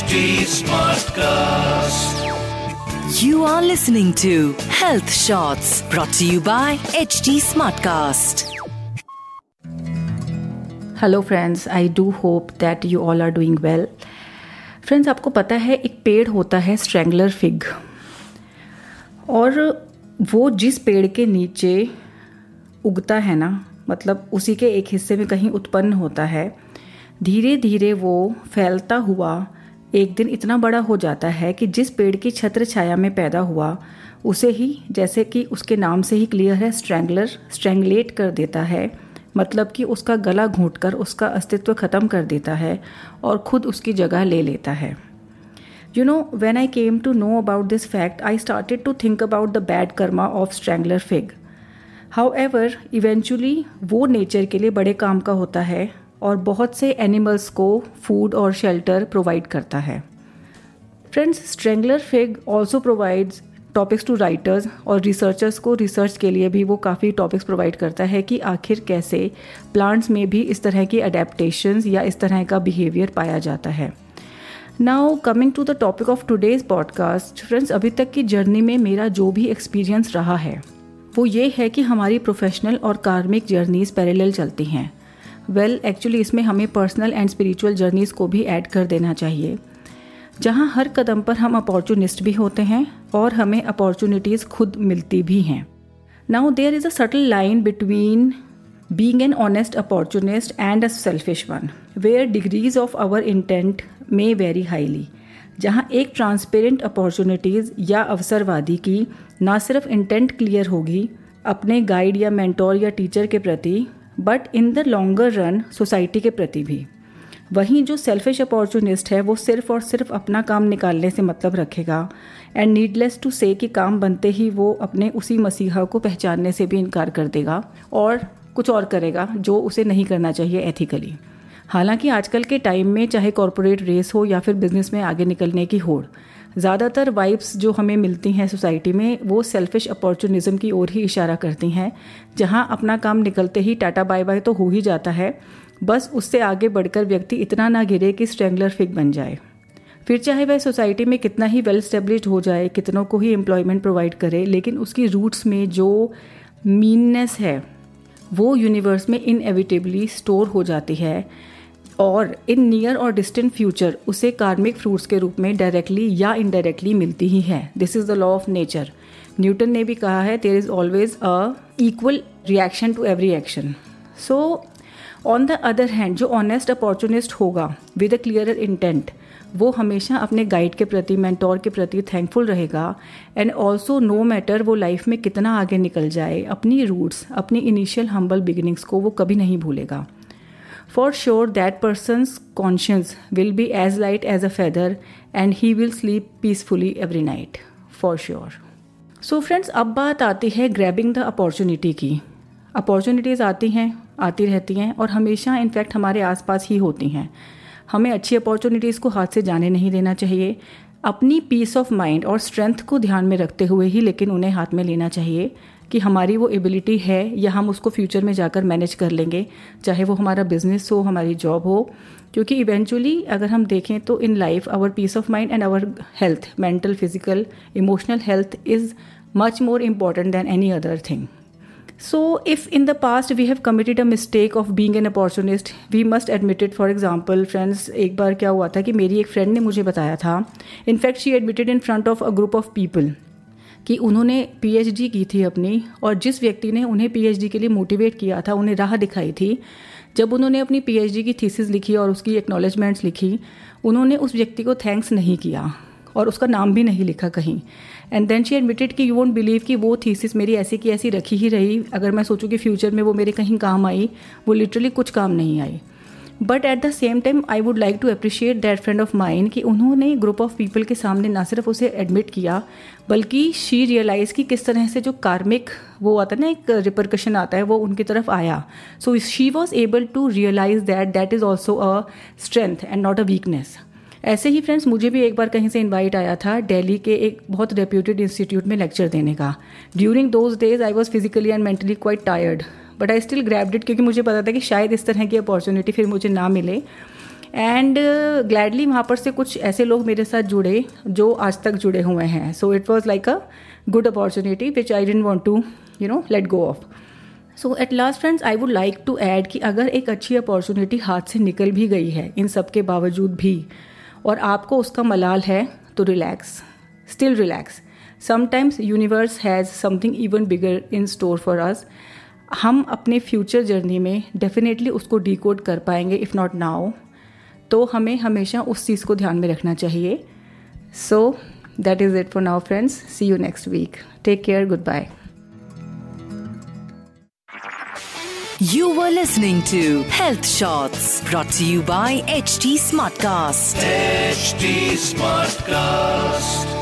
HD Smartcast. You are listening to Health Shots brought to you by HT Smartcast. Hello friends I do hope that you all are doing well friends आपको पता है एक पेड़ होता है स्ट्रेंगलर fig और वो जिस पेड़ के नीचे उगता है ना मतलब उसी के एक हिस्से में कहीं उत्पन्न होता है धीरे धीरे वो फैलता हुआ एक दिन इतना बड़ा हो जाता है कि जिस पेड़ की छत्र छाया में पैदा हुआ, उसे ही, जैसे कि उसके नाम से ही क्लियर है स्ट्रैंगलर स्ट्रैंगलेट कर देता है। मतलब कि उसका गला घूट उसका अस्तित्व ख़त्म कर देता है और खुद उसकी जगह ले लेता है। You know when I came to know about this fact I started to think about the bad karma of strangler fig however eventually वो नेचर के लिए बड़े काम का होता है। और बहुत से एनिमल्स को फ़ूड और शेल्टर प्रोवाइड करता है। Friends strangler fig also provides topics to writers और रिसर्चर्स को रिसर्च के लिए भी वो काफ़ी टॉपिक्स प्रोवाइड करता है कि आखिर कैसे प्लांट्स में भी इस तरह की अडेप्टैशंस या इस तरह का बिहेवियर पाया जाता है। Now coming to the topic of today's podcast friends अभी तक की जर्नी में मेरा जो भी एक्सपीरियंस रहा है, वो ये है कि हमारी प्रोफेशनल और कार्मिक जर्नीज पैरेलल चलती हैं। वेल एक्चुअली इसमें हमें पर्सनल एंड स्पिरिचुअल जर्नीज़ को भी ऐड कर देना चाहिए। जहाँ हर कदम पर हम अपॉर्चुनिस्ट भी होते हैं और हमें अपॉर्चुनिटीज़ खुद मिलती भी हैं। Now there is a subtle line between being an honest opportunist and a selfish one where degrees of our intent may vary highly जहाँ एक ट्रांसपेरेंट अपॉर्चुनिटीज़ या अवसरवादी की ना सिर्फ़ इंटेंट क्लियर होगी, अपने गाइड या मेंटोर या टीचर के प्रति but in the longer run society के प्रति भी। वहीं जो सेल्फिश अपॉर्चुनिस्ट है, वो सिर्फ़ और सिर्फ़ अपना काम निकालने से मतलब रखेगा। एंड नीडलेस टू से कि काम बनते ही वो अपने उसी मसीहा को पहचानने से भी इनकार कर देगा और कुछ और करेगा जो उसे नहीं करना चाहिए एथिकली हालाँकि आजकल के टाइम में चाहे कॉरपोरेट रेस हो या फिर बिज़नेस में आगे निकलने की होड़ ज़्यादातर वाइब्स जो हमें मिलती हैं सोसाइटी में, वो सेल्फिश अपॉर्चुनिज्म की ओर ही इशारा करती हैं। जहाँ अपना काम निकलते ही टाटा बाय बाय तो हो ही जाता है, बस उससे आगे बढ़कर व्यक्ति इतना ना गिरे कि स्ट्रेंगलर फिक बन जाए। फिर चाहे वह सोसाइटी में कितना ही वेल स्टेब्लिश हो जाए, कितनों को ही एम्प्लॉयमेंट प्रोवाइड करे, लेकिन उसकी रूट्स में जो मीननेस है, वो यूनिवर्स में इनएविटेबली स्टोर हो जाती है। और इन नियर और डिस्टेंट फ्यूचर उसे कार्मिक फ्रूट्स के रूप में डायरेक्टली या इनडायरेक्टली मिलती ही है। This is the law of nature Newton ने भी कहा है there is always a equal reaction to every action so on the other hand जो ऑनेस्ट अपॉर्चुनिस्ट होगा विद अ क्लियर इंटेंट वो हमेशा अपने गाइड के प्रति मैंटोर के प्रति थैंकफुल रहेगा। एंड ऑल्सो नो मैटर वो लाइफ में कितना आगे निकल जाए, अपनी रूट्स अपनी इनिशियल हम्बल बिगिनिंग्स को वो कभी नहीं भूलेगा। For sure, that person's conscience will be as light as a feather and he will sleep peacefully every night. For sure. So friends अब बात आती है ग्रैबिंग द अपॉर्चुनिटी की अपॉर्चुनिटीज़ आती हैं आती रहती हैं और हमेशा इनफैक्ट हमारे आसपास ही होती हैं हमें अच्छी अपॉर्चुनिटीज़ को हाथ से जाने नहीं देना चाहिए अपनी पीस ऑफ़ माइंड और स्ट्रेंथ को ध्यान में रखते हुए ही लेकिन उन्हें हाथ में लेना चाहिए कि हमारी वो एबिलिटी है या हम उसको फ्यूचर में जाकर मैनेज कर लेंगे, चाहे वो हमारा बिज़नेस हो, हमारी जॉब हो। क्योंकि इवेंचुअली अगर हम देखें तो in life our peace of mind and our health mental physical emotional health is much more important than any other thing so if in the past we have committed a mistake of being an opportunist we must admitted for example friends एक बार क्या हुआ था कि मेरी एक friend ने मुझे बताया था। In fact she admitted in front of a group of people कि उन्होंने पीएचडी की थी अपनी और जिस व्यक्ति ने उन्हें पीएचडी के लिए मोटिवेट किया था, उन्हें राह दिखाई थी। जब उन्होंने अपनी पीएचडी की थीसिस लिखी और उसकी एक्नॉलेजमेंट्स लिखी, उन्होंने उस व्यक्ति को थैंक्स नहीं किया और उसका नाम भी नहीं लिखा कहीं। एंड देन शी एडमिटेड कि यू वोंट बिलीव कि वो थीसिस मेरी ऐसी की ऐसी रखी ही रही। अगर मैं सोचूँ कि फ्यूचर में वो मेरे कहीं काम आई, वो लिटरली कुछ काम नहीं आई। But at the same time I would like to appreciate that friend of mine कि उन्होंने ग्रुप ऑफ़ पीपल के सामने ना सिर्फ़ उसे एडमिट किया, बल्कि शी रियलाइज़ कि किस तरह से जो कार्मिक वो आता है ना, एक रिपरकशन आता है, वो उनकी तरफ़ आया। So she was able to realise that that is also a strength and not a weakness ऐसे ही फ्रेंड्स मुझे भी एक बार कहीं से इनवाइट आया था दिल्ली के एक बहुत रेप्यूटेड इंस्टीट्यूट में लेक्चर देने का। During those days I was physically and mentally quite tired but I still grabbed it क्योंकि मुझे पता था कि शायद इस तरह की अपॉर्चुनिटी फिर मुझे ना मिले। एंड ग्लैडली वहाँ पर से कुछ ऐसे लोग मेरे साथ जुड़े जो आज तक जुड़े हुए हैं। So it was like a good opportunity which I didn't want to you know let go of so at last friends I would like to add कि अगर एक अच्छी अपॉर्चुनिटी हाथ से निकल भी गई है, इन सब के बावजूद भी, और आपको उसका मलाल है तो relax still relax sometimes universe has something even bigger in store for us हम अपने फ्यूचर जर्नी में डेफिनेटली उसको डिकोड कर पाएँगे इफ़ नॉट नाउ तो हमें हमेशा उस चीज़ को ध्यान में रखना चाहिए। So that is it for now friends see you next week take care good bye You were listening to Health Shots brought to you by HT Smartcast. HT Smartcast.